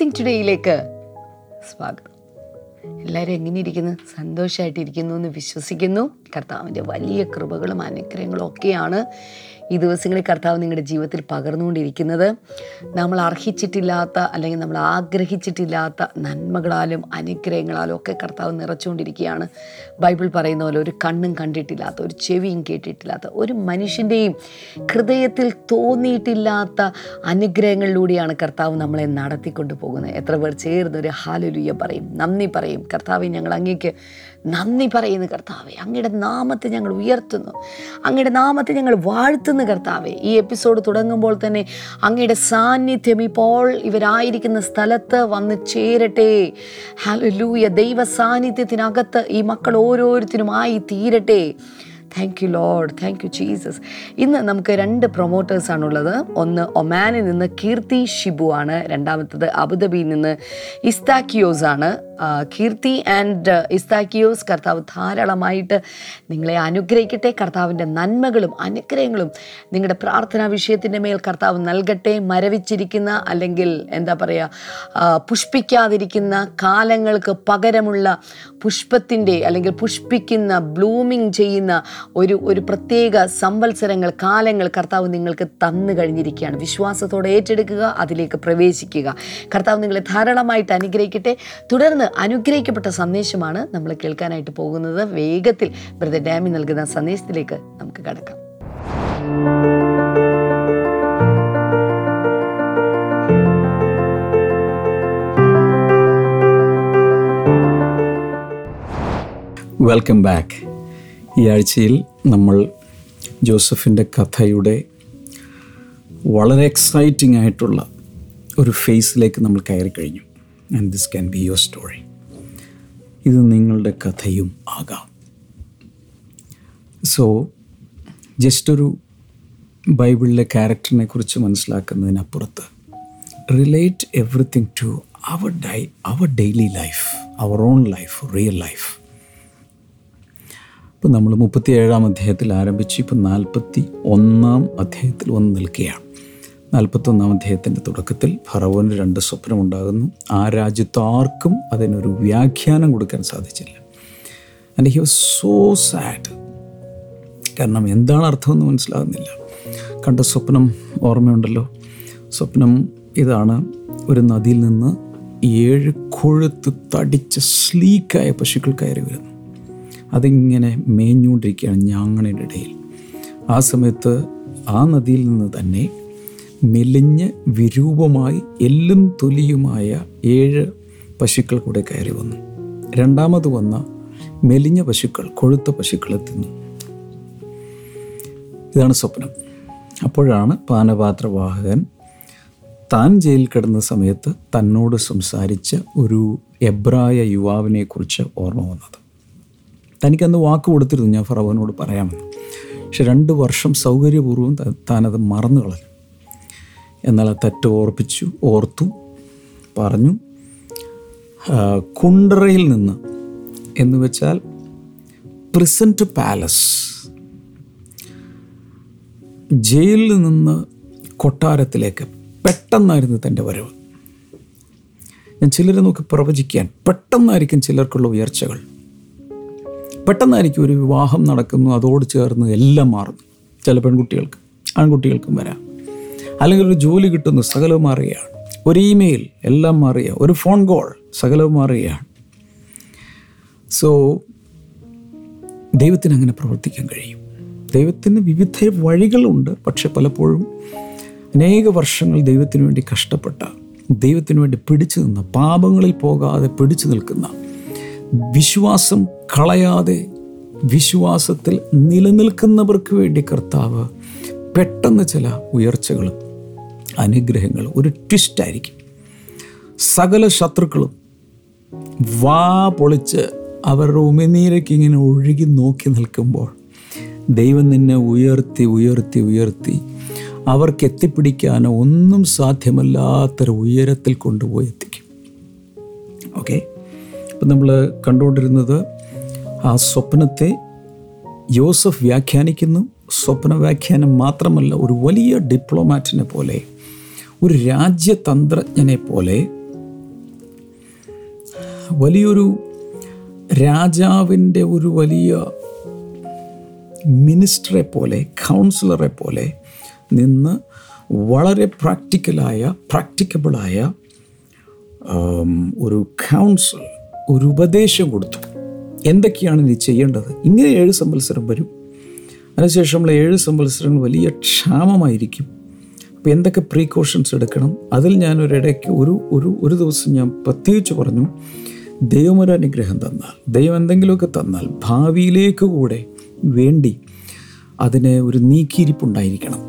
Blessing ടുഡേയിലേക്ക് സ്വാഗതം. എല്ലാവരും എങ്ങനെ ഇരിക്കുന്നു സന്തോഷമായിട്ടിരിക്കുന്നു എന്ന് വിശ്വസിക്കുന്നു. കർത്താവിന്റെ വലിയ കൃപകളും അനുഗ്രഹങ്ങളും ഒക്കെയാണ് ഈ ദിവസങ്ങളിൽ കർത്താവ് നിങ്ങളുടെ ജീവിതത്തിൽ പകർന്നുകൊണ്ടിരിക്കുന്നത്. നമ്മൾ അർഹിച്ചിട്ടില്ലാത്ത അല്ലെങ്കിൽ നമ്മൾ ആഗ്രഹിച്ചിട്ടില്ലാത്ത നന്മകളാലും അനുഗ്രഹങ്ങളാലും ഒക്കെ കർത്താവ് നിറച്ചുകൊണ്ടിരിക്കുകയാണ്. ബൈബിൾ പറയുന്ന പോലെ ഒരു കണ്ണും കണ്ടിട്ടില്ലാത്ത ഒരു ചെവിയും കേട്ടിട്ടില്ലാത്ത ഒരു മനുഷ്യന്റെയും ഹൃദയത്തിൽ തോന്നിയിട്ടില്ലാത്ത അനുഗ്രഹങ്ങളിലൂടെയാണ് കർത്താവ് നമ്മളെ നടത്തിക്കൊണ്ട് പോകുന്നത് എത്ര പേർ ചേർന്ന് ഒരു പറയും നന്ദി പറയും. കർത്താവ് ഞങ്ങൾ അങ്ങേക്ക് നന്ദി പറയുന്നു കർത്താവെ. അങ്ങയുടെ നാമത്തെ ഞങ്ങൾ ഉയർത്തുന്നു. അങ്ങയുടെ നാമത്തെ ഞങ്ങൾ വാഴ്ത്തുന്നു കർത്താവെ. ഈ എപ്പിസോഡ് തുടങ്ങുമ്പോൾ തന്നെ അങ്ങയുടെ സാന്നിധ്യം ഇപ്പോൾ ഇവരായിരിക്കുന്ന സ്ഥലത്ത് വന്ന് ചേരട്ടെ. ഹലൂയ ദൈവ സാന്നിധ്യത്തിനകത്ത് ഈ മക്കൾ ഓരോരുത്തരും ആയി തീരട്ടെ. Thank you lord thank you Jesus ഇന്ന് നമുക്ക് രണ്ട് പ്രൊമോട്ടേഴ്സാണുള്ളത് ഒന്ന് ഒമാനിൽ നിന്ന് കീർത്തി ഷിബു ആണ്. രണ്ടാമത്തത് അബുദാബിയിൽ നിന്ന് ഇസ്താക്കിയോസ് ആണ്. കീർത്തി ആൻഡ് ഇസ്താക്കിയോസ് കർത്താവ് ധാരാളമായിട്ട് നിങ്ങളെ അനുഗ്രഹിക്കട്ടെ. കർത്താവിന്റെ നന്മകളും അനുഗ്രഹങ്ങളും നിങ്ങളുടെ പ്രാർത്ഥനാ വിഷയത്തിന്റെ മേൽ കർത്താവ് നൽകട്ടെ. മരവിച്ചിരിക്കുന്ന അല്ലെങ്കിൽ എന്താ പറയുക പുഷ്പിക്കാതിരിക്കുന്ന കാലങ്ങൾക്ക് പകരമുള്ള പുഷ്പത്തിന്റെ അല്ലെങ്കിൽ പുഷ്പിക്കുന്ന ബ്ലൂമിങ് ചെയ്യുന്ന ഒരു ഒരു പ്രത്യേക സംവത്സരങ്ങൾ കാലങ്ങൾ കർത്താവ് നിങ്ങൾക്ക് തന്നു കഴിഞ്ഞിരിക്കുകയാണ്. വിശ്വാസത്തോടെ ഏറ്റെടുക്കുക അതിലേക്ക് പ്രവേശിക്കുക. കർത്താവ് നിങ്ങളെ ധാരാളമായിട്ട് അനുഗ്രഹിക്കട്ടെ. തുടർന്ന് അനുഗ്രഹിക്കപ്പെട്ട സന്ദേശമാണ് നമ്മൾ കേൾക്കാനായിട്ട് പോകുന്നത്. വേഗത്തിൽ ബ്രദർ ഡാമി നൽകുന്ന സന്ദേശത്തിലേക്ക് നമുക്ക് കടക്കാം. വെൽക്കം ബാക്ക് ഈ ആഴ്ചയിൽ നമ്മൾ ജോസഫിന്റെ കഥയുടെ വളരെ എക്സൈറ്റിംഗ് ആയിട്ടുള്ള ഒരു ഫേസിലേക്ക് നമ്മൾ കയറി കഴിഞ്ഞു and this can be your story ഇത് നിങ്ങളുടെ കഥയും ആകാം. സോ ജസ്റ്റ് ഒരു ബൈബിളിലെ ക്യാരക്ടറിനെ കുറിച്ച് മനസ്സിലാക്കുന്നതിനപ്പുറത്ത് relate everything to our day our daily life our own life real life ഇപ്പം നമ്മൾ മുപ്പത്തി ഏഴാം അധ്യായത്തിൽ ആരംഭിച്ച് ഇപ്പം നാൽപ്പത്തി ഒന്നാം അധ്യായത്തിൽ വന്ന് നിൽക്കുകയാണ്. നാൽപ്പത്തൊന്നാം അധ്യായത്തിന്റെ തുടക്കത്തിൽ ഫറവോന് രണ്ട് സ്വപ്നമുണ്ടാകുന്നു. ആ രാജ്യത്ത് ആർക്കും അതിനൊരു വ്യാഖ്യാനം കൊടുക്കാൻ സാധിച്ചില്ല. And he was so sad കാരണം എന്താണ് അർത്ഥമെന്ന് മനസ്സിലാകുന്നില്ല. കണ്ട സ്വപ്നം ഓർമ്മയുണ്ടല്ലോ. സ്വപ്നം ഇതാണ്. ഒരു നദിയിൽ നിന്ന് ഏഴ് കൊഴുത്ത് തടിച്ച സ്ലീക്കായ പശുക്കൾ കയറി വരുന്നു. അതിങ്ങനെ മേഞ്ഞുകൊണ്ടിരിക്കുകയാണ് ഞാങ്ങണയുടെ ഇടയിൽ. ആ സമയത്ത് ആ നദിയിൽ നിന്ന് തന്നെ മെലിഞ്ഞ് വിരൂപമായി എല്ലും തൊലിയുമായ ഏഴ് പശുക്കൾ കൂടെ കയറി വന്നു. രണ്ടാമത് വന്ന മെലിഞ്ഞ പശുക്കൾ കൊഴുത്ത പശുക്കളെ തിന്നു. ഇതാണ് സ്വപ്നം. അപ്പോഴാണ് പാനപാത്രവാഹകൻ താൻ ജയിലിൽ കിടന്ന സമയത്ത് തന്നോട് സംസാരിച്ച ഒരു എബ്രായ യുവാവിനെക്കുറിച്ച് ഓർമ്മ വന്നത്. തനിക്കന്ന് വാക്ക് കൊടുത്തിരുന്നു ഞാൻ ഫറവനോട് പറയാമെന്ന്. പക്ഷെ രണ്ട് വർഷം സൗകര്യപൂർവം താനത് മറന്നു കളഞ്ഞു എന്നാൽ തെറ്റ് ഓർപ്പിച്ചു ഓർത്തു പറഞ്ഞു. കുണ്ടറയിൽ നിന്ന് എന്ന് വെച്ചാൽ പ്രിസന്റ് പാലസ്. ജയിലിൽ നിന്ന് കൊട്ടാരത്തിലേക്ക് പെട്ടെന്നായിരുന്നു തന്റെ വരവ്. ഞാൻ ചിലരെ നോക്കി പ്രവചിക്കാൻ പെട്ടെന്നായിരിക്കും ചിലർക്കുള്ള ഉയർച്ചകൾ. പെട്ടെന്നായിരിക്കും ഒരു വിവാഹം നടക്കുന്നു അതോട് ചേർന്ന് എല്ലാം മാറുന്നു. ചില പെൺകുട്ടികൾക്ക് ആൺകുട്ടികൾക്കും വരാം. അല്ലെങ്കിൽ ഒരു ജോലി കിട്ടുന്നു സകലവും മാറുകയാണ് ഒരു ഇമെയിൽ എല്ലാം മാറിയ ഒരു ഫോൺ കോൾ സകലവും മാറുകയാണ് സോ ദൈവത്തിന് അങ്ങനെ പ്രവർത്തിക്കാൻ കഴിയും. ദൈവത്തിന് വിവിധ വഴികളുണ്ട്. പക്ഷെ പലപ്പോഴും അനേക വർഷങ്ങൾ ദൈവത്തിന് വേണ്ടി കഷ്ടപ്പെട്ട ദൈവത്തിന് വേണ്ടി പിടിച്ചു നിന്ന പാപങ്ങളിൽ പോകാതെ പിടിച്ചു നിൽക്കുന്ന വിശ്വാസം കളയാതെ വിശ്വാസത്തിൽ നിലനിൽക്കുന്നവർക്ക് വേണ്ടി കർത്താവ് പെട്ടെന്ന് ചില ഉയർച്ചകളും അനുഗ്രഹങ്ങളും ഒരു ട്വിസ്റ്റായിരിക്കും സകല ശത്രുക്കളും വാ പൊളിച്ച് അവരുടെ ഉമിനീരയ്ക്ക് ഇങ്ങനെ ഒഴുകി നോക്കി നിൽക്കുമ്പോൾ ദൈവം നിന്നെ ഉയർത്തി ഉയർത്തി ഉയർത്തി അവർക്ക് എത്തിപ്പിടിക്കാനോ ഒന്നും സാധ്യമല്ലാത്തൊരു ഉയരത്തിൽ കൊണ്ടുപോയി എത്തിക്കും. ഓക്കെ അപ്പം നമ്മൾ കണ്ടുകൊണ്ടിരുന്നത് ആ സ്വപ്നത്തെ യോസഫ് വ്യാഖ്യാനിക്കുന്നു. സ്വപ്ന വ്യാഖ്യാനം മാത്രമല്ല ഒരു വലിയ ഡിപ്ലോമാറ്റിനെ പോലെ ഒരു രാജ്യതന്ത്രജ്ഞനെ പോലെ വലിയൊരു രാജാവിന്റെ ഒരു വലിയ മിനിസ്റ്ററെ പോലെ കൗൺസിലറെ പോലെ നിന്ന് വളരെ പ്രാക്ടിക്കലായ പ്രാക്ടിക്കബിളായ ഒരു കൗൺസിൽ ഒരു ഉപദേശം കൊടുത്തു. എന്തൊക്കെയാണ് ഇനി ചെയ്യേണ്ടത്? ഇങ്ങനെ ഏഴ് സംവത്സരം വരും. അതിനുശേഷമുള്ള ഏഴ് സംവത്സരങ്ങൾ വലിയ ക്ഷാമമായിരിക്കും. അപ്പോൾ എന്തൊക്കെ പ്രീക്കോഷൻസ് എടുക്കണം? അതിൽ ഞാൻ ഒരിടയ്ക്ക് ഒരു ഒരു ഒരു ദിവസം ഞാൻ പ്രത്യേകിച്ച് പറഞ്ഞു ദൈവം ഒരു അനുഗ്രഹം തന്നാൽ ദൈവം എന്തെങ്കിലുമൊക്കെ തന്നാൽ ഭാവിയിലേക്ക് കൂടെ വേണ്ടി അതിന് ഒരു നീക്കിയിരിപ്പുണ്ടായിരിക്കണം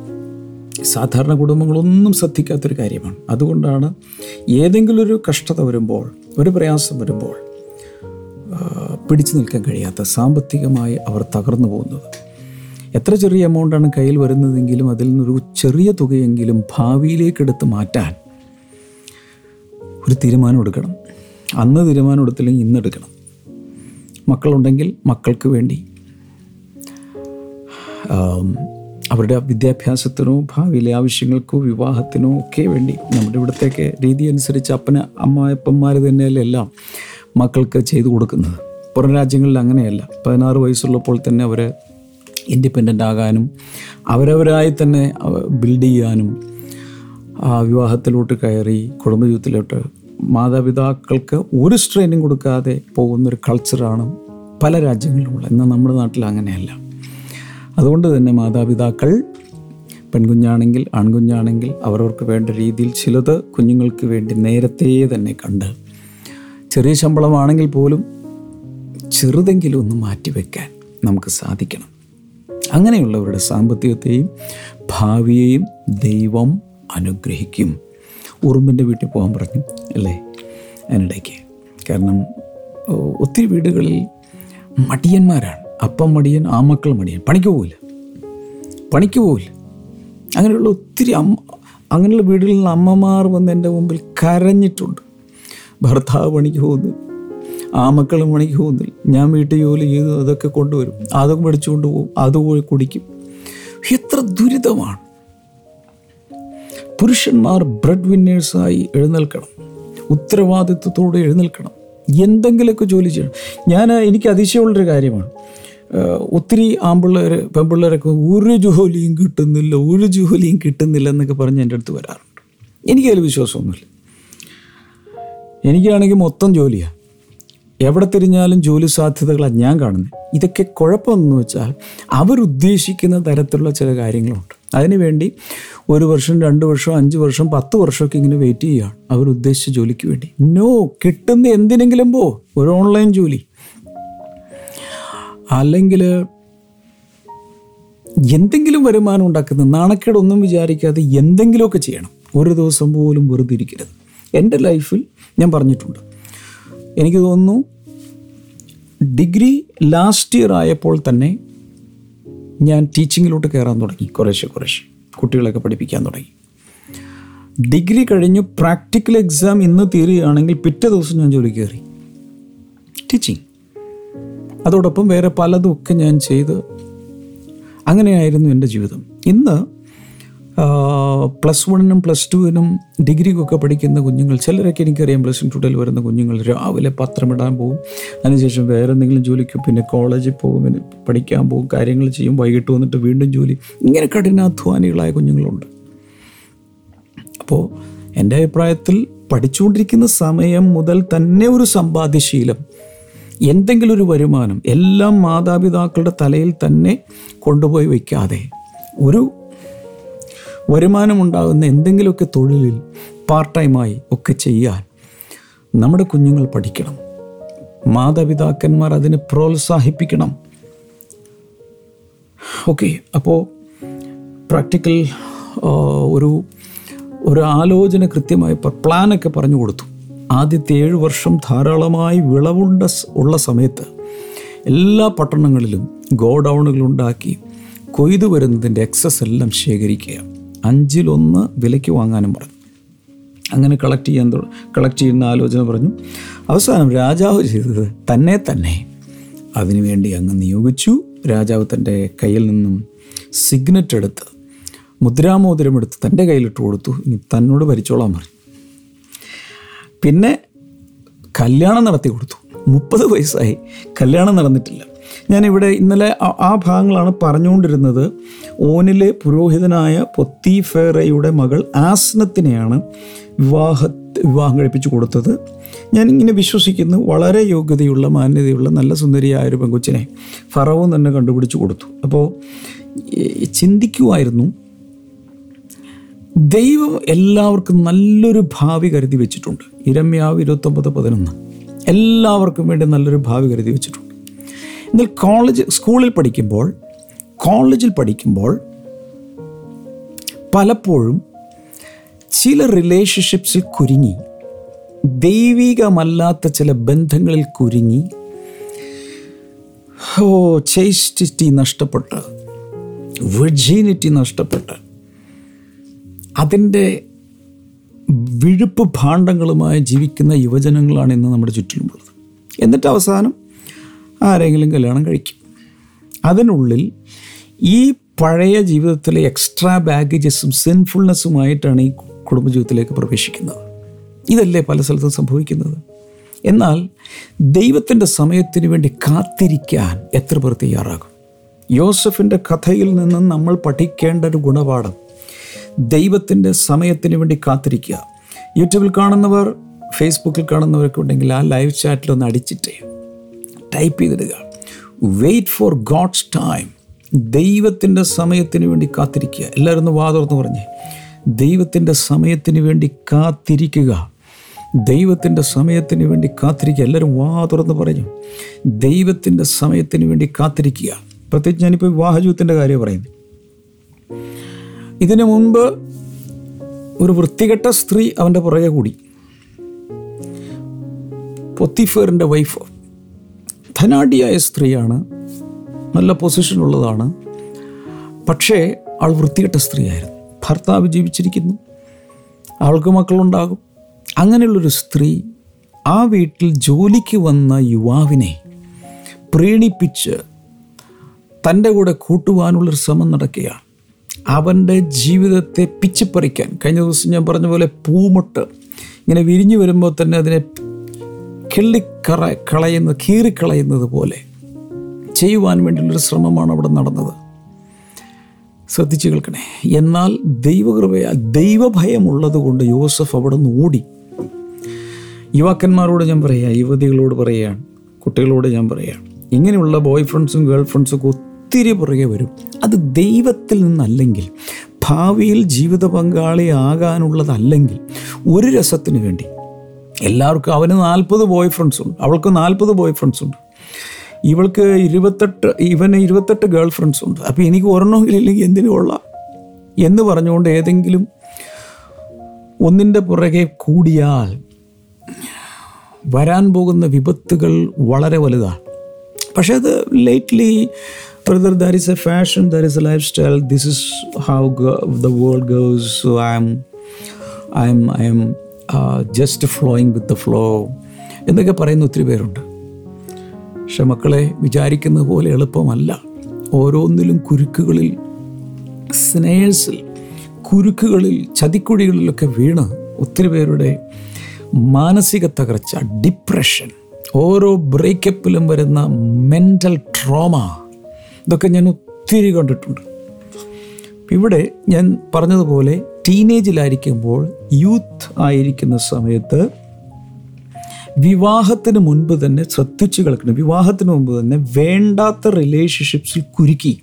സാധാരണ കുടുംബങ്ങളൊന്നും ശ്രദ്ധിക്കാത്തൊരു കാര്യമാണ്. അതുകൊണ്ടാണ് ഏതെങ്കിലും ഒരു കഷ്ടത വരുമ്പോൾ ഒരു പ്രയാസം വരുമ്പോൾ പിടിച്ചു നിൽക്കാൻ കഴിയാത്ത സാമ്പത്തികമായി അവർ തകർന്നു പോകുന്നത്. എത്ര ചെറിയ എമൗണ്ടാണ് കയ്യിൽ വരുന്നതെങ്കിലും അതിൽ നിന്നൊരു ചെറിയ തുകയെങ്കിലും ഭാവിയിലേക്കെടുത്ത് മാറ്റാൻ ഒരു തീരുമാനം എടുക്കണം. അന്ന് തീരുമാനം എടുത്തില്ലെങ്കിൽ ഇന്ന് എടുക്കണം. മക്കളുണ്ടെങ്കിൽ മക്കൾക്ക് വേണ്ടി അവരുടെ വിദ്യാഭ്യാസത്തിനോ ഭാവിയിലെ ആവശ്യങ്ങൾക്കോ വിവാഹത്തിനോ ഒക്കെ വേണ്ടി നമ്മുടെ ഇവിടത്തേക്ക് രീതി അനുസരിച്ച് അപ്പന അമ്മായപ്പന്മാർ തന്നെയല്ലേ എല്ലാം മക്കൾക്ക് ചെയ്തു കൊടുക്കുന്നത്. പുറം രാജ്യങ്ങളിൽ അങ്ങനെയല്ല. പതിനാറ് വയസ്സുള്ളപ്പോൾ തന്നെ അവർ ഇൻഡിപെൻഡന്റ് ആകാനും അവരവരായി തന്നെ ബിൽഡ് ചെയ്യാനും വിവാഹത്തിലോട്ട് കയറി കുടുംബജീവിതത്തിലോട്ട് മാതാപിതാക്കൾക്ക് ഒരു സ്ട്രെയിനും കൊടുക്കാതെ പോകുന്നൊരു കൾച്ചറാണ് പല രാജ്യങ്ങളിലുമുള്ളത് എന്നാൽ നമ്മുടെ നാട്ടിൽ അങ്ങനെയല്ല. അതുകൊണ്ട് തന്നെ മാതാപിതാക്കൾ പെൺകുഞ്ഞാണെങ്കിൽ ആൺകുഞ്ഞാണെങ്കിൽ അവരവർക്ക് വേണ്ട രീതിയിൽ ചിലത് കുഞ്ഞുങ്ങൾക്ക് വേണ്ടി നേരത്തെ തന്നെ കണ്ട് ചെറിയ ശമ്പളമാണെങ്കിൽ പോലും ചെറുതെങ്കിലും ഒന്ന് മാറ്റിവെക്കാൻ നമുക്ക് സാധിക്കണം. അങ്ങനെയുള്ളവരുടെ സാമ്പത്തികത്തെയും ഭാവിയെയും ദൈവം അനുഗ്രഹിക്കും. ഉറുമ്പിന്റെ വീട്ടിൽ പോകാൻ പറഞ്ഞു അല്ലേ? അതിനിടയ്ക്ക്. കാരണം ഒത്തിരി വീടുകളിൽ മടിയന്മാരാണ്. അപ്പം മടിയൻ ആമക്കൾ മടിയൻ. പണിക്ക് പോവില്ല. പണിക്ക് പോവില്ല. അങ്ങനെയുള്ള ഒത്തിരി അമ്മ അങ്ങനെയുള്ള വീടുകളിൽ അമ്മമാർ വന്ന് എന്റെ മുമ്പിൽ കരഞ്ഞിട്ടുണ്ട്. ഭർത്താവ് പണിക്ക് പോകുന്നു. ആ മക്കളും പണിക്ക് പോകുന്നില്ല ഞാൻ വീട്ടിൽ ജോലി ചെയ്ത് അതൊക്കെ കൊണ്ടുവരും. അതൊക്കെ പഠിച്ചുകൊണ്ട് പോകും അത് പോയി കുടിക്കും. എത്ര ദുരിതമാണ്. പുരുഷന്മാർ ബ്രെഡ് വിന്നേഴ്സായി എഴുന്നേൽക്കണം. ഉത്തരവാദിത്വത്തോടെ എഴുന്നേൽക്കണം. എന്തെങ്കിലുമൊക്കെ ജോലി ചെയ്യണം. ഞാൻ എനിക്ക് അതിശയമുള്ളൊരു കാര്യമാണ്. ഒത്തിരി ആമ്പിള്ളേർ പെമ്പിള്ളേരൊക്കെ ഒരു ജോലിയും കിട്ടുന്നില്ല ഒരു ജോലിയും കിട്ടുന്നില്ല എന്നൊക്കെ പറഞ്ഞ് എന്റെ അടുത്ത് വരാറുണ്ട്. എനിക്കതിൽ വിശ്വാസമൊന്നുമില്ല. എനിക്കാണെങ്കിൽ മൊത്തം ജോലിയാണ് എവിടെ തിരിഞ്ഞാലും ജോലി സാധ്യതകളാണ് ഞാൻ കാണുന്നത്. ഇതൊക്കെ കുഴപ്പമെന്ന് വെച്ചാൽ അവരുദ്ദേശിക്കുന്ന തരത്തിലുള്ള ചില കാര്യങ്ങളുണ്ട്. അതിനുവേണ്ടി ഒരു വർഷം രണ്ട് വർഷം അഞ്ച് വർഷം പത്ത് വർഷമൊക്കെ ഇങ്ങനെ വെയിറ്റ് ചെയ്യുകയാണ് അവരുദ്ദേശിച്ച ജോലിക്ക് വേണ്ടി. നോ കിട്ടുന്ന എന്തിനെങ്കിലും പോ ഒരു ഓൺലൈൻ ജോലി. അല്ലെങ്കിൽ എന്തെങ്കിലും വരുമാനം ഉണ്ടാക്കുന്ന നാണക്കേടൊന്നും വിചാരിക്കാതെ എന്തെങ്കിലുമൊക്കെ ചെയ്യണം. ഒരു ദിവസം പോലും വെറുതെ ഇരിക്കരുത്. എന്റെ ലൈഫിൽ ഞാൻ പറഞ്ഞിട്ടുണ്ട്. എനിക്ക് തോന്നുന്നു ഡിഗ്രി ലാസ്റ്റ് ഇയർ ആയപ്പോൾ തന്നെ ഞാൻ ടീച്ചിങ്ങിലോട്ട് കയറാൻ തുടങ്ങി കുറേശ്ശെ കുറേശ്ശെ. കുട്ടികളൊക്കെ പഠിപ്പിക്കാൻ തുടങ്ങി. ഡിഗ്രി കഴിഞ്ഞു പ്രാക്ടിക്കൽ എക്സാം ഇന്ന് തീരുകയാണെങ്കിൽ പിറ്റേ ദിവസം ഞാൻ ജോലി കയറി. ടീച്ചിങ്. അതോടൊപ്പം വേറെ പലതും ഒക്കെ ഞാൻ ചെയ്ത് അങ്ങനെയായിരുന്നു എന്റെ ജീവിതം. ഇന്ന് പ്ലസ് വണ്ണിനും പ്ലസ് ടുവിനും ഡിഗ്രിക്കൊക്കെ പഠിക്കുന്ന കുഞ്ഞുങ്ങൾ ചിലരൊക്കെ എനിക്കറിയാം പ്ലസ് ടു ടുവിൽ വരുന്ന കുഞ്ഞുങ്ങൾ രാവിലെ പത്രമിടാൻ പോകും അതിനുശേഷം വേറെ എന്തെങ്കിലും ജോലിക്ക് പിന്നെ കോളേജിൽ പോകും പിന്നെ പഠിക്കാൻ പോകും കാര്യങ്ങൾ ചെയ്യും വൈകിട്ട് വന്നിട്ട് വീണ്ടും ജോലി ഇങ്ങനെ കഠിനാധ്വാനികളായ കുഞ്ഞുങ്ങളുണ്ട്. അപ്പോൾ എന്റെ അഭിപ്രായത്തിൽ പഠിച്ചുകൊണ്ടിരിക്കുന്ന സമയം മുതൽ തന്നെ ഒരു സമ്പാദ്യശീലം എന്തെങ്കിലും ഒരു വരുമാനം എല്ലാം മാതാപിതാക്കളുടെ തലയിൽ തന്നെ കൊണ്ടുപോയി വയ്ക്കാതെ ഒരു വരുമാനമുണ്ടാകുന്ന എന്തെങ്കിലുമൊക്കെ തൊഴിലിൽ പാർട്ട് ടൈമായി ഒക്കെ ചെയ്യാൻ നമ്മുടെ കുഞ്ഞുങ്ങൾ പഠിക്കണം. മാതാപിതാക്കന്മാർ അതിനെ പ്രോത്സാഹിപ്പിക്കണം. ഓക്കെ അപ്പോൾ പ്രാക്ടിക്കൽ ഒരു ഒരു ആലോചന കൃത്യമായി പ്ലാനൊക്കെ പറഞ്ഞു കൊടുത്തു. ആദ്യത്തെ ഏഴ് വർഷം ധാരാളമായി വിളവുണ്ട ഉള്ള സമയത്ത് എല്ലാ പട്ടണങ്ങളിലും ഗോഡൗണുകൾ ഉണ്ടാക്കി കൊയ്തു വരുന്നതിന്റെ എക്സസ് എല്ലാം ശേഖരിക്കുക അഞ്ചിലൊന്ന് വിലയ്ക്ക് വാങ്ങാനും പറഞ്ഞു. അങ്ങനെ കളക്ട് ചെയ്യാൻ കളക്ട് ചെയ്യുന്ന ആലോചന പറഞ്ഞു. അവസാനം രാജാവ് ചെയ്തത് തന്നെ തന്നെ. അതിനുവേണ്ടി അങ്ങ് നിയോഗിച്ചു. രാജാവ് തന്റെ കയ്യിൽ നിന്നും സിഗ്നറ്റ് എടുത്ത് മുദ്രാമോതിരം എടുത്ത് തന്റെ കയ്യിലിട്ട് കൊടുത്തു. ഇനി തന്നോട് ഭരിച്ചോളാൻ പറഞ്ഞു. പിന്നെ കല്യാണം നടത്തി കൊടുത്തു. മുപ്പത് വയസ്സായി കല്യാണം നടന്നിട്ടില്ല. ഞാനിവിടെ ഇന്നലെ ആ- ഭാഗങ്ങളാണ് പറഞ്ഞുകൊണ്ടിരുന്നത്. ഓനിലെ പുരോഹിതനായ പൊത്തിഫേറയുടെ മകൾ ആസ്നത്തിനെയാണ് വിവാഹ വിവാഹം കഴിപ്പിച്ചു കൊടുത്തത്. ഞാൻ ഇങ്ങനെ വിശ്വസിക്കുന്നു വളരെ യോഗ്യതയുള്ള മാന്യതയുള്ള നല്ല സുന്ദരിയായ ഒരു പെങ്കൊച്ചിനെ ഫറവും തന്നെ കണ്ടുപിടിച്ചു കൊടുത്തു. അപ്പോൾ ചിന്തിക്കുമായിരുന്നു ദൈവം എല്ലാവർക്കും നല്ലൊരു ഭാവി കരുതി വെച്ചിട്ടുണ്ട്. ഇരമ്യാവ് ഇരുപത്തൊമ്പത് പതിനൊന്ന്. എല്ലാവർക്കും വേണ്ടി നല്ലൊരു ഭാവി കരുതി വെച്ചിട്ടുണ്ട്. എന്നാൽ കോളേജ് സ്കൂളിൽ പഠിക്കുമ്പോൾ കോളേജിൽ പഠിക്കുമ്പോൾ പലപ്പോഴും ചില റിലേഷൻഷിപ്സിൽ കുരുങ്ങി ദൈവികമല്ലാത്ത ചില ബന്ധങ്ങളിൽ കുരുങ്ങി ഓ ചേസ്റ്റിറ്റി നഷ്ടപ്പെട്ട് വിർജീനിറ്റി നഷ്ടപ്പെട്ട് അതിന്റെ വിഴുപ്പ് ഭാണ്ഡങ്ങളുമായി ജീവിക്കുന്ന യുവജനങ്ങളാണ് ഇന്ന് നമ്മുടെ ചുറ്റിലുമുള്ളത്. എന്നിട്ട് അവസാനം ആരെങ്കിലും കല്യാണം കഴിക്കും. അതിനുള്ളിൽ ഈ പഴയ ജീവിതത്തിലെ എക്സ്ട്രാ ബാഗേജസും സിൻഫുൾനെസ്സുമായിട്ടാണ് ഈ കുടുംബജീവിതത്തിലേക്ക് പ്രവേശിക്കുന്നത്. ഇതല്ലേ പല സ്ഥലത്തും സംഭവിക്കുന്നത്? എന്നാൽ ദൈവത്തിന്റെ സമയത്തിന് വേണ്ടി കാത്തിരിക്കാൻ എത്ര പേർ തയ്യാറാകും? യോസഫിന്റെ കഥയിൽ നിന്ന് നമ്മൾ പഠിക്കേണ്ട ഒരു ഗുണപാഠം ദൈവത്തിന്റെ സമയത്തിന് വേണ്ടി കാത്തിരിക്കുക. യൂട്യൂബിൽ കാണുന്നവർ ഫേസ്ബുക്കിൽ കാണുന്നവരൊക്കെ ഉണ്ടെങ്കിൽ ആ ലൈവ് ചാറ്റിൽ ഒന്ന് അടിച്ചിട്ടേ ടൈപ്പ് ചെയ്തിടുക. വെയിറ്റ് ഫോർ ഗോഡ്സ് ടൈം ദൈവത്തിന്റെ സമയത്തിന് വേണ്ടി കാത്തിരിക്കുക. എല്ലാവരും ഒന്ന് വാതുറന്ന് പറഞ്ഞേ. ദൈവത്തിന്റെ സമയത്തിന് വേണ്ടി കാത്തിരിക്കുക. ദൈവത്തിന്റെ സമയത്തിന് വേണ്ടി കാത്തിരിക്കുക. എല്ലാവരും വാ തുറന്ന് പറഞ്ഞു. ദൈവത്തിന്റെ സമയത്തിന് വേണ്ടി കാത്തിരിക്കുക. പ്രത്യേകിച്ച് ഞാനിപ്പോൾ വിവാഹജീവിതത്തിന്റെ കാര്യം പറയുന്നു. ഇതിനു മുൻപ് ഒരു വൃത്തികെട്ട സ്ത്രീ അവന്റെ പുറകെ കൂടി. പൊത്തിഫേറിന്റെ വൈഫ് ധനാഢ്യായ സ്ത്രീയാണ്. നല്ല പൊസിഷനുള്ളതാണ് പക്ഷേ ആൾ വൃത്തികെട്ട സ്ത്രീയായിരുന്നു. ഭർത്താവ് ജീവിച്ചിരിക്കുന്നു. ആൾക്ക് മക്കളുണ്ടാകും. അങ്ങനെയുള്ളൊരു സ്ത്രീ ആ വീട്ടിൽ ജോലിക്ക് വന്ന യുവാവിനെ പ്രീണിപ്പിച്ച് തന്റെ കൂടെ കൂട്ടുവാനുള്ളൊരു ശ്രമം നടക്കുകയാണ്. അവന്റെ ജീവിതത്തെ പിച്ചിപ്പറിക്കാൻ കഴിഞ്ഞ ദിവസം ഞാൻ പറഞ്ഞ പോലെ പൂമുട്ട് ഇങ്ങനെ വിരിഞ്ഞു വരുമ്പോൾ തന്നെ അതിനെ കിള്ളിക്കറ കളയുന്ന കീറിക്കളയുന്നത് പോലെ ചെയ്യുവാൻ വേണ്ടിയുള്ളൊരു ശ്രമമാണ് അവിടെ നടന്നത്. ശ്രദ്ധിച്ചു കേൾക്കണേ. എന്നാൽ ദൈവകൃപയാൽ ദൈവഭയമുള്ളത് കൊണ്ട് യോസഫ് അവിടെ നിന്ന് ഓടി. യുവാക്കന്മാരോട് ഞാൻ പറയുക യുവതികളോട് പറയുകയാണ് കുട്ടികളോട് ഞാൻ പറയുകയാണ് ഇങ്ങനെയുള്ള ബോയ് ഫ്രണ്ട്സും ഗേൾ ഫ്രണ്ട്സും ഒക്കെ ഒത്തിരി പുറകെ വരും. അത് ദൈവത്തിൽ നിന്നല്ലെങ്കിൽ ഭാവിയിൽ ജീവിത പങ്കാളിയാകാനുള്ളതല്ലെങ്കിൽ ഒരു രസത്തിന് വേണ്ടി എല്ലാവർക്കും അവന് നാൽപ്പത് ബോയ് ഫ്രണ്ട്സ് ഉണ്ട്. അവൾക്ക് നാൽപ്പത് ബോയ് ഫ്രണ്ട്സ് ഉണ്ട്. ഇവൾക്ക് ഇരുപത്തെട്ട് ഇവന് ഇരുപത്തെട്ട് ഗേൾ ഫ്രണ്ട്സ് ഉണ്ട്. അപ്പോൾ എനിക്ക് ഒരെണ്ണമെങ്കിലില്ലെങ്കിൽ എന്തിനും കൊള്ളാം? എന്ന് പറഞ്ഞുകൊണ്ട് ഏതെങ്കിലും ഒന്നിന്റെ പുറകെ കൂടിയാൽ വരാൻ പോകുന്ന വിപത്തുകൾ വളരെ വലുതാണ്. പക്ഷേ അത് lately further there is a fashion there is a lifestyle this is how the world goes I'm I'm I'm just flowing with the flow എന്നൊക്കെ പറയുന്ന ഒത്തിരി പേരുണ്ട്. പക്ഷെ മക്കളെ വിചാരിക്കുന്നത് പോലെ എളുപ്പമല്ല. ഓരോന്നിലും കുരുക്കുകളിൽ സ്നേഴ്സിൽ കുരുക്കുകളിൽ ചതിക്കുഴികളിലൊക്കെ വീണ് ഒത്തിരി പേരുടെ മാനസിക തകർച്ച ഡിപ്രഷൻ ഓരോ ബ്രേക്കപ്പിലും വരുന്ന മെന്റൽ ട്രോമ ഇതൊക്കെ ഞാൻ ഒത്തിരി കണ്ടിട്ടുണ്ട്. ഇവിടെ ഞാൻ പറഞ്ഞതുപോലെ ടീനേജിലായിരിക്കുമ്പോൾ യൂത്ത് ആയിരിക്കുന്ന സമയത്ത് വിവാഹത്തിന് മുൻപ് തന്നെ ശ്രദ്ധിച്ചു കേൾക്കണം. വിവാഹത്തിന് മുമ്പ് തന്നെ വേണ്ടാത്ത റിലേഷൻഷിപ്സിൽ കുരുക്കി.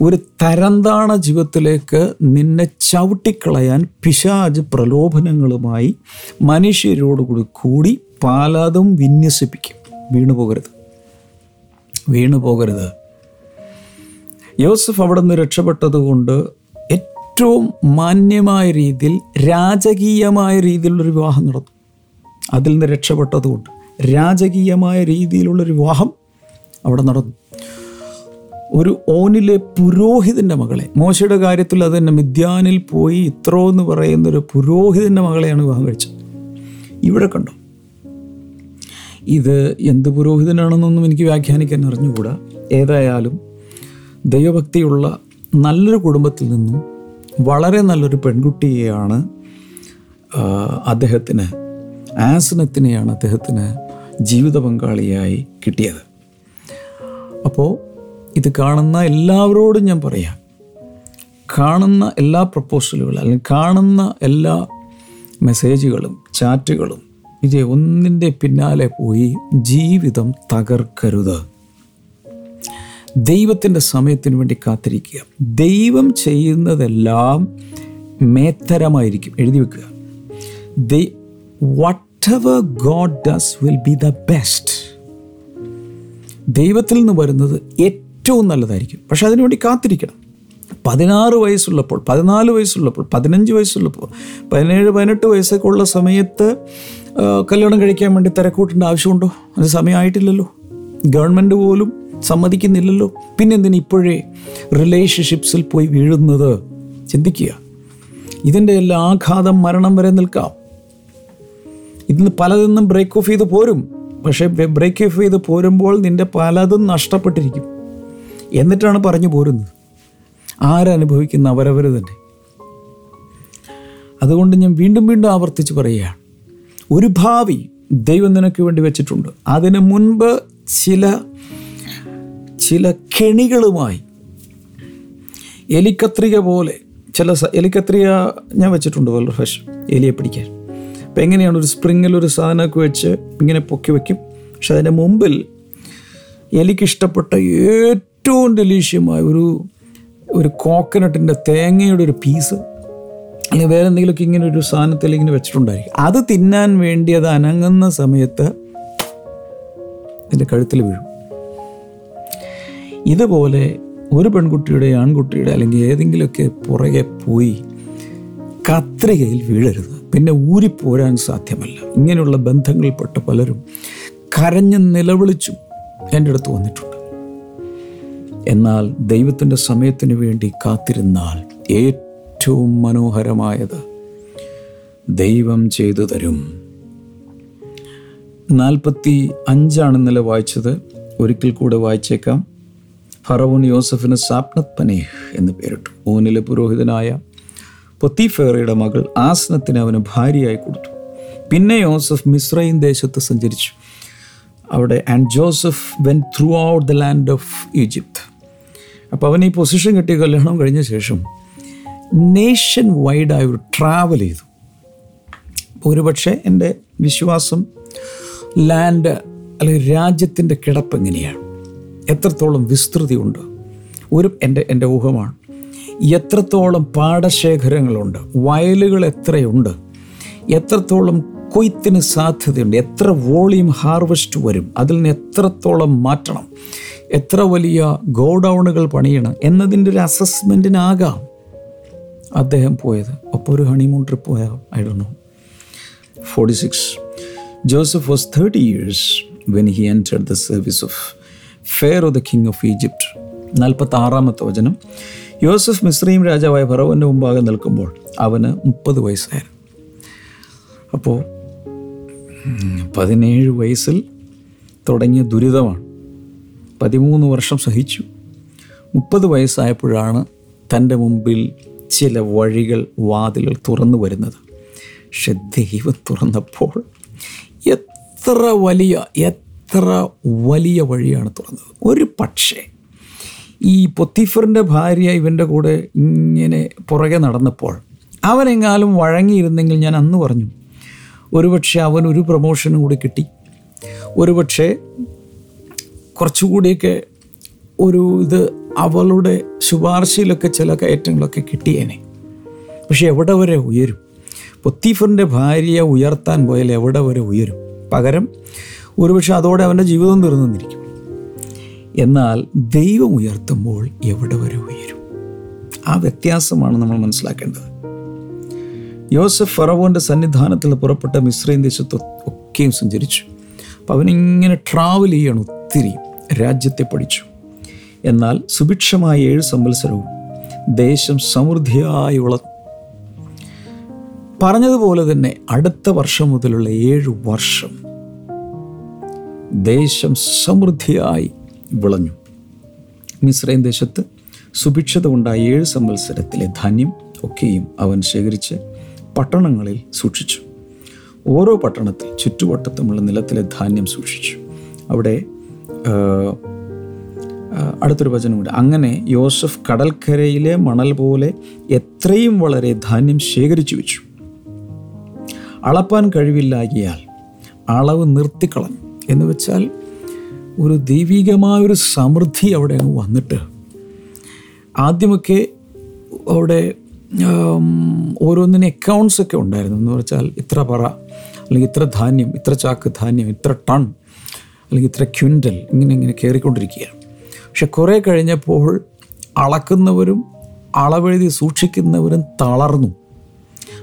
ഒരു തരംതാണ ജീവിതത്തിലേക്ക് നിന്നെ ചവിട്ടിക്കളയാൻ പിശാജ് പ്രലോഭനങ്ങളുമായി മനുഷ്യരോടുകൂടി കൂടി പാലാതും വിന്യസിപ്പിക്കും. വീണു പോകരുത്. വീണു പോകരുത്. യോസഫ് അവിടെ നിന്ന് രക്ഷപ്പെട്ടത് കൊണ്ട് ഏറ്റവും മാന്യമായ രീതിയിൽ രാജകീയമായ രീതിയിലുള്ളൊരു വിവാഹം നടന്നു. അതിൽ നിന്ന് രക്ഷപ്പെട്ടതുകൊണ്ട് രാജകീയമായ രീതിയിലുള്ളൊരു വിവാഹം അവിടെ നടന്നു. ഒരു ഓനിലെ പുരോഹിതന്റെ മകളെ മോശയുടെ കാര്യത്തിൽ അത് തന്നെ മിഥ്യാനിൽ പോയി ഇത്രോ എന്ന് പറയുന്ന ഒരു പുരോഹിതന്റെ മകളെയാണ് വിവാഹം കഴിച്ചത്. ഇവിടെ കണ്ടോ? ഇത് എന്ത് പുരോഹിതനാണെന്നൊന്നും എനിക്ക് വ്യാഖ്യാനിക്കാൻ അറിഞ്ഞുകൂടാ. ഏതായാലും ദൈവഭക്തിയുള്ള നല്ലൊരു കുടുംബത്തിൽ നിന്നും വളരെ നല്ലൊരു പെൺകുട്ടിയെയാണ് അദ്ദേഹത്തിന് ആസനത്തിനെയാണ് അദ്ദേഹത്തിന് ജീവിത പങ്കാളിയായി കിട്ടിയത്. അപ്പോൾ ഇത് കാണുന്ന എല്ലാവരോടും ഞാൻ പറയാം കാണുന്ന എല്ലാ പ്രപ്പോസലുകളും അല്ലെങ്കിൽ കാണുന്ന എല്ലാ മെസ്സേജുകളും ചാറ്റുകളും ഇത് ഒന്നിന്റെ പിന്നാലെ പോയി ജീവിതം തകർക്കരുത്. ദൈവത്തിന്റെ സമയത്തിന് വേണ്ടി കാത്തിരിക്കുക. ദൈവം ചെയ്യുന്നതെല്ലാം മേത്തരമായിരിക്കും. എഴുതി വെക്കുക. Whatever God does will be the best ദൈവത്തിൽ നിന്ന് വരുന്നത് ഏറ്റവും നല്ലതായിരിക്കും. പക്ഷെ അതിനുവേണ്ടി കാത്തിരിക്കണം. പതിനാറ് വയസ്സുള്ളപ്പോൾ പതിനാല് വയസ്സുള്ളപ്പോൾ പതിനഞ്ച് വയസ്സുള്ളപ്പോൾ പതിനേഴ് പതിനെട്ട് വയസ്സൊക്കെ ഉള്ള സമയത്ത് കല്യാണം കഴിക്കാൻ വേണ്ടി തിരക്കൂട്ടേണ്ട ആവശ്യമുണ്ടോ? അത് സമയമായിട്ടില്ലല്ലോ. ഗവൺമെന്റ് പോലും സമ്മതിക്കുന്നില്ലല്ലോ. പിന്നെ എന്തിന് ഇപ്പോഴേ റിലേഷൻഷിപ്സിൽ പോയി വീഴുന്നത്? ചിന്തിക്കുക. ഇതിന്റെ എല്ലാ ആഘാതം മരണം വരെ നിൽക്കാം. ഇതിന് പലതെന്നും ബ്രേക്ക് ഓഫ് ചെയ്ത് പോരും. പക്ഷേ ബ്രേക്ക് ഓഫ് ചെയ്ത് പോരുമ്പോൾ നിന്റെ പലതും നഷ്ടപ്പെട്ടിരിക്കും. എന്നിട്ടാണ് പറഞ്ഞു പോരുന്നത്. ആരനുഭവിക്കുന്ന അവരവർ തന്നെ. അതുകൊണ്ട് ഞാൻ വീണ്ടും വീണ്ടും ആവർത്തിച്ച് പറയുകയാണ്. ഒരു ഭാവി ദൈവം നിനക്ക് വേണ്ടി വെച്ചിട്ടുണ്ട്. അതിന് മുൻപ് ചില ചില കെണികളുമായി. എലിക്കത്രിക പോലെ ചില എലിക്കത്രിക ഞാൻ വെച്ചിട്ടുണ്ട് വളരെ ഫ്രഷ് എലിയെ പിടിക്കാൻ. അപ്പം എങ്ങനെയാണ് ഒരു സ്പ്രിങ്ങിൽ ഒരു സാധനമൊക്കെ വെച്ച് ഇങ്ങനെ പൊക്കി വെക്കും? പക്ഷെ അതിന്റെ മുമ്പിൽ എലിക്കിഷ്ടപ്പെട്ട ഏറ്റവും ഡെലീഷ്യമായ ഒരു ഒരു കോക്കനട്ടിന്റെ തേങ്ങയുടെ ഒരു പീസ് അല്ലെങ്കിൽ വേറെ എന്തെങ്കിലുമൊക്കെ ഇങ്ങനെ ഒരു സാധനത്തിൽ ഇങ്ങനെ വെച്ചിട്ടുണ്ടായിരിക്കും. അത് തിന്നാൻ വേണ്ടി അത് അനങ്ങുന്ന സമയത്ത് എന്റെ കഴുത്തിൽ വീഴും. ഇതുപോലെ ഒരു പെൺകുട്ടിയുടെ ആൺകുട്ടിയുടെ അല്ലെങ്കിൽ ഏതെങ്കിലുമൊക്കെ പുറകെ പോയി കത്രികയിൽ വീഴരുത്. പിന്നെ ഊരിപ്പോരാൻ സാധ്യമല്ല. ഇങ്ങനെയുള്ള ബന്ധങ്ങളിൽപ്പെട്ട പലരും കരഞ്ഞ് നിലവിളിച്ചും എന്റെ അടുത്ത് വന്നിട്ടുണ്ട്. എന്നാൽ ദൈവത്തിന്റെ സമയത്തിന് വേണ്ടി കാത്തിരുന്നാൽ ഏറ്റവും മനോഹരമായത് ദൈവം ചെയ്തു തരും. നാൽപ്പത്തി അഞ്ചാണ് ഇന്നലെ വായിച്ചത്? ഒരിക്കൽ കൂടെ വായിച്ചേക്കാം. ഫറവോൻ യോസഫിന് സാപ്നത് പനേഹ് എന്ന് പേരിട്ടു. ഊനിലെ പുരോഹിതനായ പൊത്തിഫേറയുടെ മകൾ ആസനത്തിന് അവന് ഭാര്യയായി കൊടുത്തു. പിന്നെ യോസഫ് മിസ്രൈൻ ദേശത്ത് സഞ്ചരിച്ചു. അവിടെ and Joseph went throughout the land of Egypt. അപ്പോൾ അവൻ ഈ പൊസിഷൻ കിട്ടിയ കല്യാണം കഴിഞ്ഞ ശേഷം നേഷൻ വൈഡായി ഒരു ട്രാവൽ ചെയ്തു. ഒരുപക്ഷെ എന്റെ വിശ്വാസം ലാൻഡ് അല്ലെങ്കിൽ രാജ്യത്തിന്റെ കിടപ്പ് എങ്ങനെയാണ്? എത്രത്തോളം വിസ്തൃതിയുണ്ട്. ഒരു എന്റെ എന്റെ ഊഹമാണ്. എത്രത്തോളം പാടശേഖരങ്ങളുണ്ട്. വയലുകൾ എത്രയുണ്ട്. എത്രത്തോളം കൊയ്ത്തിന് സാധ്യതയുണ്ട്. എത്ര വോളിയം ഹാർവസ്റ്റ് വരും. അതിൽ നിന്ന് എത്രത്തോളം മാറ്റണം. എത്ര വലിയ ഗോഡൗണുകൾ പണിയണം എന്നതിന്റെ ഒരു അസസ്മെന്റിനാകാം അദ്ദേഹം പോയത്. അപ്പോൾ ഒരു ഹണിമൂൺ ട്രിപ്പ് പോയാൽ I know 46. Joseph was 30 when when he entered the service of Pharaoh, the king of Egypt. നാൽപ്പത്തി ആറാമത്തെ വചനം. യോസഫ് മിശ്രീം രാജാവായ ഫറവന്റെ മുമ്പാകെ നിൽക്കുമ്പോൾ അവന് മുപ്പത് വയസ്സായിരുന്നു. അപ്പോൾ പതിനേഴ് വയസ്സിൽ തുടങ്ങിയ ദുരിതമാണ്. പതിമൂന്ന് വർഷം സഹിച്ചു. മുപ്പത് വയസ്സായപ്പോഴാണ് തന്റെ മുമ്പിൽ ചില വഴികൾ വാതിലുകൾ തുറന്നു വരുന്നത്. പക്ഷെ ദൈവം തുറന്നപ്പോൾ എത്ര വലിയ എത്ര വലിയ വഴിയാണ് തുറന്നത്? ഒരു പക്ഷേ ഈ പൊത്തിഫറിന്റെ ഭാര്യ ഇവന്റെ കൂടെ ഇങ്ങനെ പുറകെ നടന്നപ്പോൾ അവനെങ്ങാലും വഴങ്ങിയിരുന്നെങ്കിൽ ഞാൻ അന്ന് പറഞ്ഞു ഒരുപക്ഷെ അവൻ ഒരു പ്രൊമോഷനും കൂടി കിട്ടി. ഒരുപക്ഷെ കുറച്ചുകൂടിയൊക്കെ ഒരു ഇത് അവളുടെ ശുപാർശയിലൊക്കെ ചില കയറ്റങ്ങളൊക്കെ കിട്ടിയേനെ. പക്ഷെ എവിടെ വരെ ഉയരും? പൊത്തീഫറിന്റെ ഭാര്യയെ ഉയർത്താൻ പോയാൽ എവിടെ വരെ ഉയരും? പകരം ഒരുപക്ഷെ അതോടെ അവന്റെ ജീവിതം തീർന്നിരിക്കും. എന്നാൽ ദൈവം ഉയർത്തുമ്പോൾ എവിടെ വരെ ഉയരും? ആ വ്യത്യാസമാണ് നമ്മൾ മനസ്സിലാക്കേണ്ടത്. യോസഫ് ഫറവോന്റെ സന്നിധാനത്തിൽ പുറപ്പെട്ട മിശ്രയും ദേശത്ത് ഒക്കെയും സഞ്ചരിച്ചു. അപ്പം അവനിങ്ങനെ ട്രാവൽ ചെയ്യണം ഒത്തിരി രാജ്യത്തെ പഠിച്ചു. എന്നാൽ സുഭിക്ഷമായ ഏഴ് സംവത്സരവും ദേശം സമൃദ്ധിയായി ഉള പറഞ്ഞതുപോലെ തന്നെ അടുത്ത വർഷം മുതലുള്ള ഏഴ് വർഷം ദേശം സമൃദ്ധിയായി വിളഞ്ഞു. മിശ്രൈൻ ദേശത്ത് സുഭിക്ഷത ഉണ്ടായ ഏഴ് സംവത്സരത്തിലെ ധാന്യം ഒക്കെയും അവൻ ശേഖരിച്ച് പട്ടണങ്ങളിൽ സൂക്ഷിച്ചു. ഓരോ പട്ടണത്തിൽ ചുറ്റുവട്ടത്തുമുള്ള നിലത്തിലെ ധാന്യം സൂക്ഷിച്ചു. അവിടെ അടുത്തൊരു വചനമുണ്ട്. അങ്ങനെ യോസഫ് കടൽക്കരയിലെ മണൽ പോലെ എത്രയും വളരെ ധാന്യം ശേഖരിച്ചു വെച്ചു. അളപ്പാൻ കഴിവില്ലാകിയാൽ അളവ് നിർത്തിക്കളഞ്ഞു. എന്ന് വെച്ചാൽ ഒരു ദൈവികമായൊരു സമൃദ്ധി അവിടെ അങ്ങ് വന്നിട്ട് ആദ്യമൊക്കെ അവിടെ ഓരോന്നിനെ അക്കൗണ്ട്സ് ഒക്കെ ഉണ്ടായിരുന്നു. എന്ന് വെച്ചാൽ ഇത്ര പറ അല്ലെങ്കിൽ ഇത്ര ധാന്യം ഇത്ര ചാക്ക് ധാന്യം ഇത്ര ടൺ അല്ലെങ്കിൽ ഇത്ര ക്വിന്റൽ ഇങ്ങനെ ഇങ്ങനെ കയറിക്കൊണ്ടിരിക്കുകയാണ്. പക്ഷെ കുറേ കഴിഞ്ഞപ്പോൾ അളക്കുന്നവരും അളവെഴുതി സൂക്ഷിക്കുന്നവരും തളർന്നു.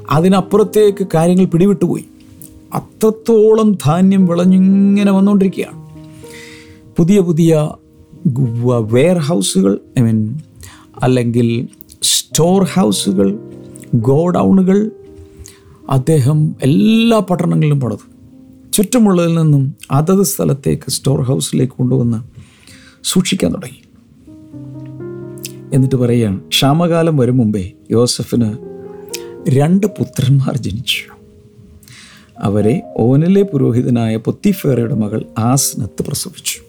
അതിനപ്പുറത്തേക്ക് കാര്യങ്ങൾ പിടിവിട്ടുപോയി. അത്രത്തോളം ധാന്യം വിളഞ്ഞിങ്ങനെ വന്നുകൊണ്ടിരിക്കുകയാണ് പുതിയ പുതിയ വെയർ ഹൗസുകൾ ഐ മീൻ അല്ലെങ്കിൽ സ്റ്റോർ ഹൗസുകൾ ഗോഡൗണുകൾ അദ്ദേഹം എല്ലാ പട്ടണങ്ങളിലും പണിതു. ചുറ്റുമുള്ളതിൽ നിന്നും അതത് സ്ഥലത്തേക്ക് സ്റ്റോർ ഹൗസിലേക്ക് കൊണ്ടുവന്ന് സൂക്ഷിക്കാൻ തുടങ്ങി. എന്നിട്ട് പറയുകയാണ് ക്ഷാമകാലം വരും മുമ്പേ യോസഫിന് രണ്ട് പുത്രന്മാർ ജനിച്ചു. അവരെ ഓനിലെ പുരോഹിതനായ പൊത്തിഫേറയുടെ മകൾ ആസ്നത്ത് പ്രസവിച്ചു.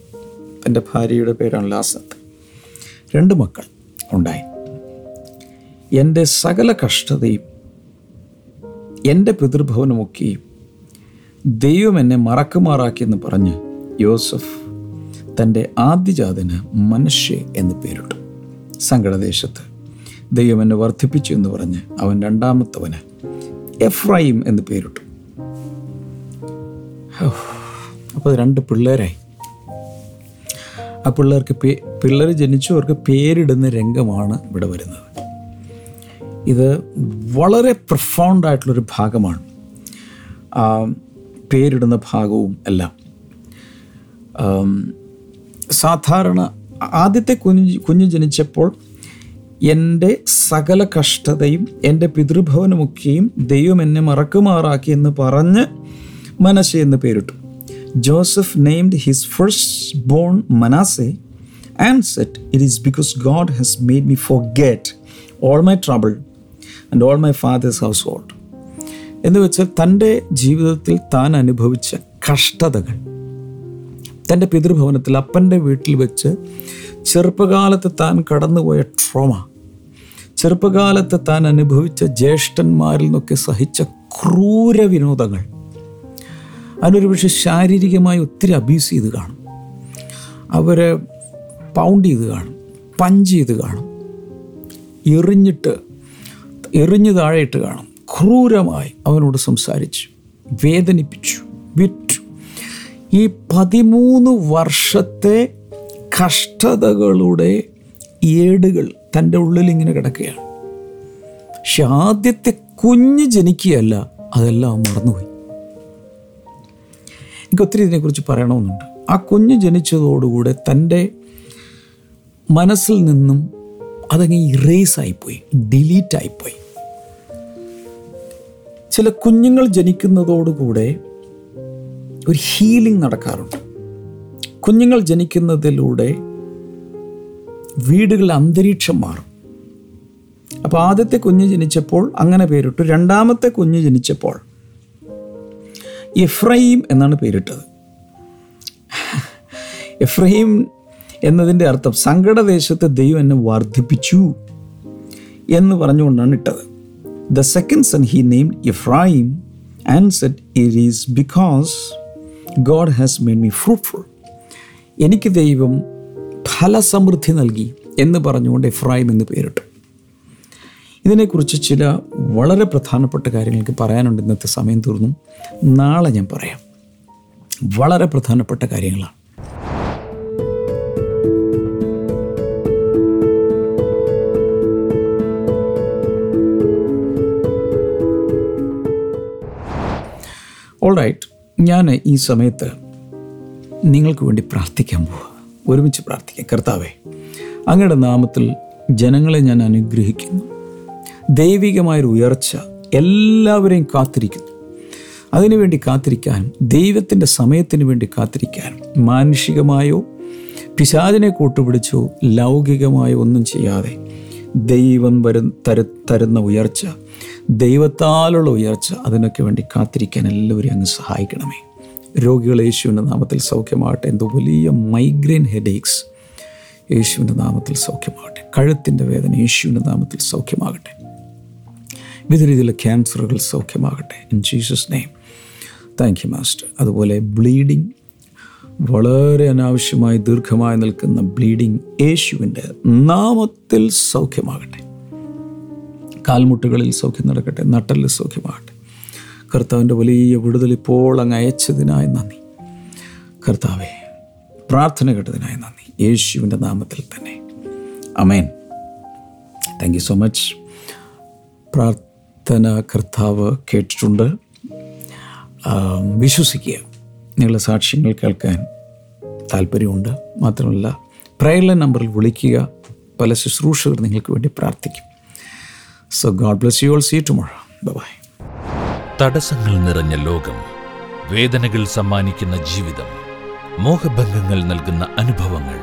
തന്റെ ഭാര്യയുടെ പേരാണ് ആസ്നത്ത് രണ്ട് മക്കൾ ഉണ്ടായി. എന്റെ സകല കഷ്ടതയും എന്റെ പിതൃഭവനമൊക്കെയും ദൈവം എന്നെ മറക്കുമാറാക്കിയെന്ന് പറഞ്ഞ് യോസഫ് തന്റെ ആദ്യജാതന് മനുഷ്യ എന്ന് പേരിട്ടു. സങ്കടദേശത്ത് ദൈവം എന്നെ വർദ്ധിപ്പിച്ചു എന്ന് പറഞ്ഞ് അവൻ രണ്ടാമത്തവന് എഫ്രൈം എന്ന് പേരിട്ടു. അപ്പോൾ രണ്ട് പിള്ളേരായി. ആ പിള്ളേർക്ക് പേ പിള്ളേർ ജനിച്ചവർക്ക് പേരിടുന്ന രംഗമാണ് ഇവിടെ വരുന്നത്. ഇത് വളരെ പ്രൊഫൗണ്ടായിട്ടുള്ളൊരു ഭാഗമാണ്. പേരിടുന്ന ഭാഗവും എല്ലാം. സാധാരണ ആദ്യത്തെ കുഞ്ഞു കുഞ്ഞ് ജനിച്ചപ്പോൾ എന്റെ സകല കഷ്ടതയും എന്റെ പിതൃഭവനമൊക്കെയും ദൈവം എന്നെ മറക്കുമാറാക്കി എന്ന് പറഞ്ഞ് മനസ്സെ എന്ന് പേരിട്ടു. Joseph named his firstborn Manasseh and said it is because God has made me forget all my trouble and all my father's household എന്ന് വെച്ചാൽ തന്റെ ജീവിതത്തിൽ താൻ അനുഭവിച്ച കഷ്ടതകൾ തന്റെ പിതൃഭവനത്തിൽ അപ്പന്റെ വീട്ടിൽ വെച്ച് ചെറുപ്പകാലത്ത് താൻ കടന്നുപോയ ട്രോമ ചെറുപ്പകാലത്ത് താൻ അനുഭവിച്ച ജ്യേഷ്ഠന്മാരിൽ നിന്നൊക്കെ സഹിച്ച ക്രൂര വിനോദങ്ങൾ അതിനൊരു പക്ഷേ ശാരീരികമായി ഒത്തിരി അബ്യൂസ് ചെയ്ത് കാണും. അവരെ പൗണ്ട് ചെയ്ത് കാണും പഞ്ച് ചെയ്ത് കാണും എറിഞ്ഞിട്ട് എറിഞ്ഞു താഴെയിട്ട് കാണും ക്രൂരമായി അവനോട് സംസാരിച്ചു വേദനിപ്പിച്ചു വിറ്റു. ഈ പതിമൂന്ന് വർഷത്തെ കഷ്ടതകളുടെ ഏടുകൾ തന്റെ ഉള്ളിൽ ഇങ്ങനെ കിടക്കുകയാണ്. പക്ഷെ ആദ്യത്തെ കുഞ്ഞ് ജനിക്കുകയല്ല അതെല്ലാം മറന്നുപോയി. എനിക്ക് ഒത്തിരി ഇതിനെക്കുറിച്ച് പറയണമെന്നുണ്ട്. ആ കുഞ്ഞ് ജനിച്ചതോടുകൂടെ തന്റെ മനസ്സിൽ നിന്നും അതങ്ങ് ഇറേസ് ആയിപ്പോയി ഡിലീറ്റ് ചില കുഞ്ഞുങ്ങൾ ജനിക്കുന്നതോടുകൂടെ ഒരു ഹീലിംഗ് നടക്കാറുണ്ട്. കുഞ്ഞുങ്ങൾ ജനിക്കുന്നതിലൂടെ വീടുകളിൽ അന്തരീക്ഷം മാറും. അപ്പോൾ ആദ്യത്തെ കുഞ്ഞ് ജനിച്ചപ്പോൾ അങ്ങനെ പേരിട്ടു. രണ്ടാമത്തെ കുഞ്ഞ് ജനിച്ചപ്പോൾ എഫ്രൈം എന്നാണ് പേരിട്ടത്. എഫ്രൈം എന്നതിന്റെ അർത്ഥം സങ്കടദേശത്ത് ദൈവം എന്നെ വർദ്ധിപ്പിച്ചു എന്ന് പറഞ്ഞുകൊണ്ടാണ് ഇട്ടത്. The second son he name Ephraim and said it is because God has made me fruitful എനിക്ക് ദൈവം ഫലസമൃദ്ധി നൽകി എന്ന് പറഞ്ഞുകൊണ്ട് എഫ്രൈം എന്ന് പേരിട്ടു. ഇതിനെക്കുറിച്ച് ചില വളരെ പ്രധാനപ്പെട്ട കാര്യങ്ങൾക്ക് പറയാനുണ്ട്. ഇന്നത്തെ സമയം തീർന്നു. നാളെ ഞാൻ പറയാം. വളരെ പ്രധാനപ്പെട്ട കാര്യങ്ങളാണ്. ഓൾറൈറ്റ് ഞാൻ ഈ സമയത്ത് നിങ്ങൾക്ക് വേണ്ടി പ്രാർത്ഥിക്കാൻ പോവുക ഒരുമിച്ച് പ്രാർത്ഥിക്കാം. കർത്താവേ അങ്ങയുടെ നാമത്തിൽ ജനങ്ങളെ ഞാൻ അനുഗ്രഹിക്കുന്നു. ദൈവികമായൊരു ഉയർച്ച എല്ലാവരെയും കാത്തിരിക്കുന്നു. അതിനുവേണ്ടി കാത്തിരിക്കാനും ദൈവത്തിന്റെ സമയത്തിന് വേണ്ടി കാത്തിരിക്കാനും മാനുഷികമായോ പിശാചിനെ കൂട്ടുപിടിച്ചോ ലൗകികമായോ ഒന്നും ചെയ്യാതെ ദൈവം വരും തരു തരുന്ന ഉയർച്ച ദൈവത്താലുള്ള ഉയർച്ച അതിനൊക്കെ വേണ്ടി കാത്തിരിക്കാൻ എല്ലാവരെയും അങ്ങ് സഹായിക്കണമേ. രോഗികൾ യേശുവിന്റെ നാമത്തിൽ സൗഖ്യമാകട്ടെ. എന്തോ വലിയ മൈഗ്രെയിൻ ഹെഡേക്സ് യേശുവിന്റെ നാമത്തിൽ സൗഖ്യമാകട്ടെ. കഴുത്തിന്റെ വേദന യേശുവിന്റെ നാമത്തിൽ സൗഖ്യമാകട്ടെ. വിവിധ രീതിയിലുള്ള ക്യാൻസറുകൾ സൗഖ്യമാകട്ടെ. In Jesus name thank you master അതുപോലെ ബ്ലീഡിങ് വളരെ അനാവശ്യമായി ദീർഘമായി നിൽക്കുന്ന ബ്ലീഡിങ് യേശുവിന്റെ നാമത്തിൽ സൗഖ്യമാകട്ടെ. കാൽമുട്ടുകളിൽ സൗഖ്യം നടക്കട്ടെ നട്ടലിൽ സൗഖ്യമാകട്ടെ. കർത്താവിന്റെ വലിയ വിടുതൽ ഇപ്പോൾ അങ്ങ് അയച്ചതിനായി നന്ദി. കർത്താവെ പ്രാർത്ഥന കേട്ടതിനായി നന്ദി. യേശുവിന്റെ നാമത്തിൽ തന്നെ. Amen thank you so much പ്രാർത്ഥന കർത്താവ് കേട്ടിട്ടുണ്ട് വിശ്വസിക്കുക. നിങ്ങളുടെ സാക്ഷ്യങ്ങൾ കേൾക്കാൻ താല്പര്യമുണ്ട്. മാത്രമല്ല പ്രയർലൈൻ നമ്പറിൽ വിളിക്കുക. പല ശുശ്രൂഷകർ നിങ്ങൾക്ക് വേണ്ടി പ്രാർത്ഥിക്കും. So God bless you all see tomorrow bye തടസ്സങ്ങൾ നിറഞ്ഞ ലോകം വേദനകൾ സമ്മാനിക്കുന്ന ജീവിതം മോഹഭംഗങ്ങൾ നൽകുന്ന അനുഭവങ്ങൾ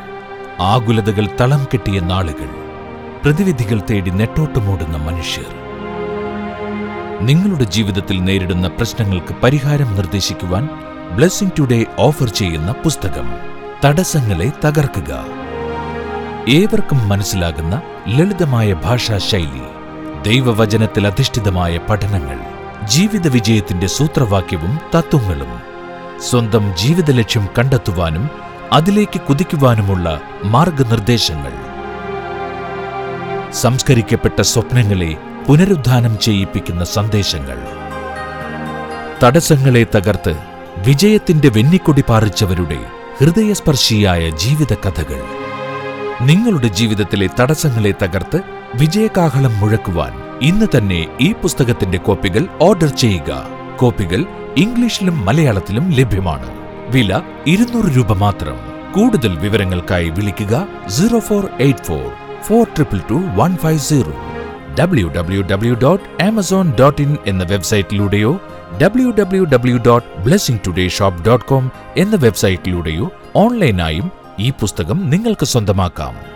ആകുലതകൾ തളം കെട്ടിയ നാളുകൾ പ്രതിവിധികൾ തേടി നെട്ടോട്ടമോടുന്ന മനുഷ്യർ. നിങ്ങളുടെ ജീവിതത്തിൽ നേരിടുന്ന പ്രശ്നങ്ങൾക്ക് പരിഹാരം നിർദ്ദേശിക്കുവാൻ ബ്ലെസ്സിംഗ് ടുഡേ ഓഫർ ചെയ്യുന്ന പുസ്തകം. തടസ്സങ്ങളെ തകർക്കുക. ഏവർക്കും മനസ്സിലാകുന്ന ലളിതമായ ഭാഷാ ശൈലി ദൈവവചനത്തിൽ അധിഷ്ഠിതമായ പഠനങ്ങൾ ജീവിത വിജയത്തിന്റെ സൂത്രവാക്യവും തത്വങ്ങളും സ്വന്തം ജീവിത ലക്ഷ്യം കണ്ടെത്തുവാനും അതിലേക്ക് കുതിക്കുവാനുമുള്ള മാർഗനിർദ്ദേശങ്ങൾ. സംസ്കരിക്കപ്പെട്ട സ്വപ്നങ്ങളെ പുനരുദ്ധാനം ചെയ്യിപ്പിക്കുന്ന സന്ദേശങ്ങൾ. തടസ്സങ്ങളെ തകർത്ത് വിജയത്തിന്റെ വെന്നിക്കൊടി പാറിച്ചവരുടെ ഹൃദയസ്പർശിയായ ജീവിത കഥകൾ നിങ്ങളുടെ ജീവിതത്തിലെ തടസ്സങ്ങളെ തകർത്ത് വിജയകാഹളം മുഴക്കുവാൻ ഇന്ന് തന്നെ ഈ പുസ്തകത്തിന്റെ കോപ്പികൾ ഓർഡർ ചെയ്യുക. കോപ്പികൾ ഇംഗ്ലീഷിലും മലയാളത്തിലും ലഭ്യമാണ്. വില ഇരുന്നൂറ് രൂപ മാത്രം. കൂടുതൽ വിവരങ്ങൾക്കായി വിളിക്കുക zero four eight four four triple two one five zero. W W W dot Amazon dot in എന്ന വെബ്സൈറ്റിലൂടെയോ W W W dot blessing today shop dot com എന്ന വെബ്സൈറ്റിലൂടെയോ ഓൺലൈനായും ഈ പുസ്തകം നിങ്ങൾക്ക് സ്വന്തമാക്കാം.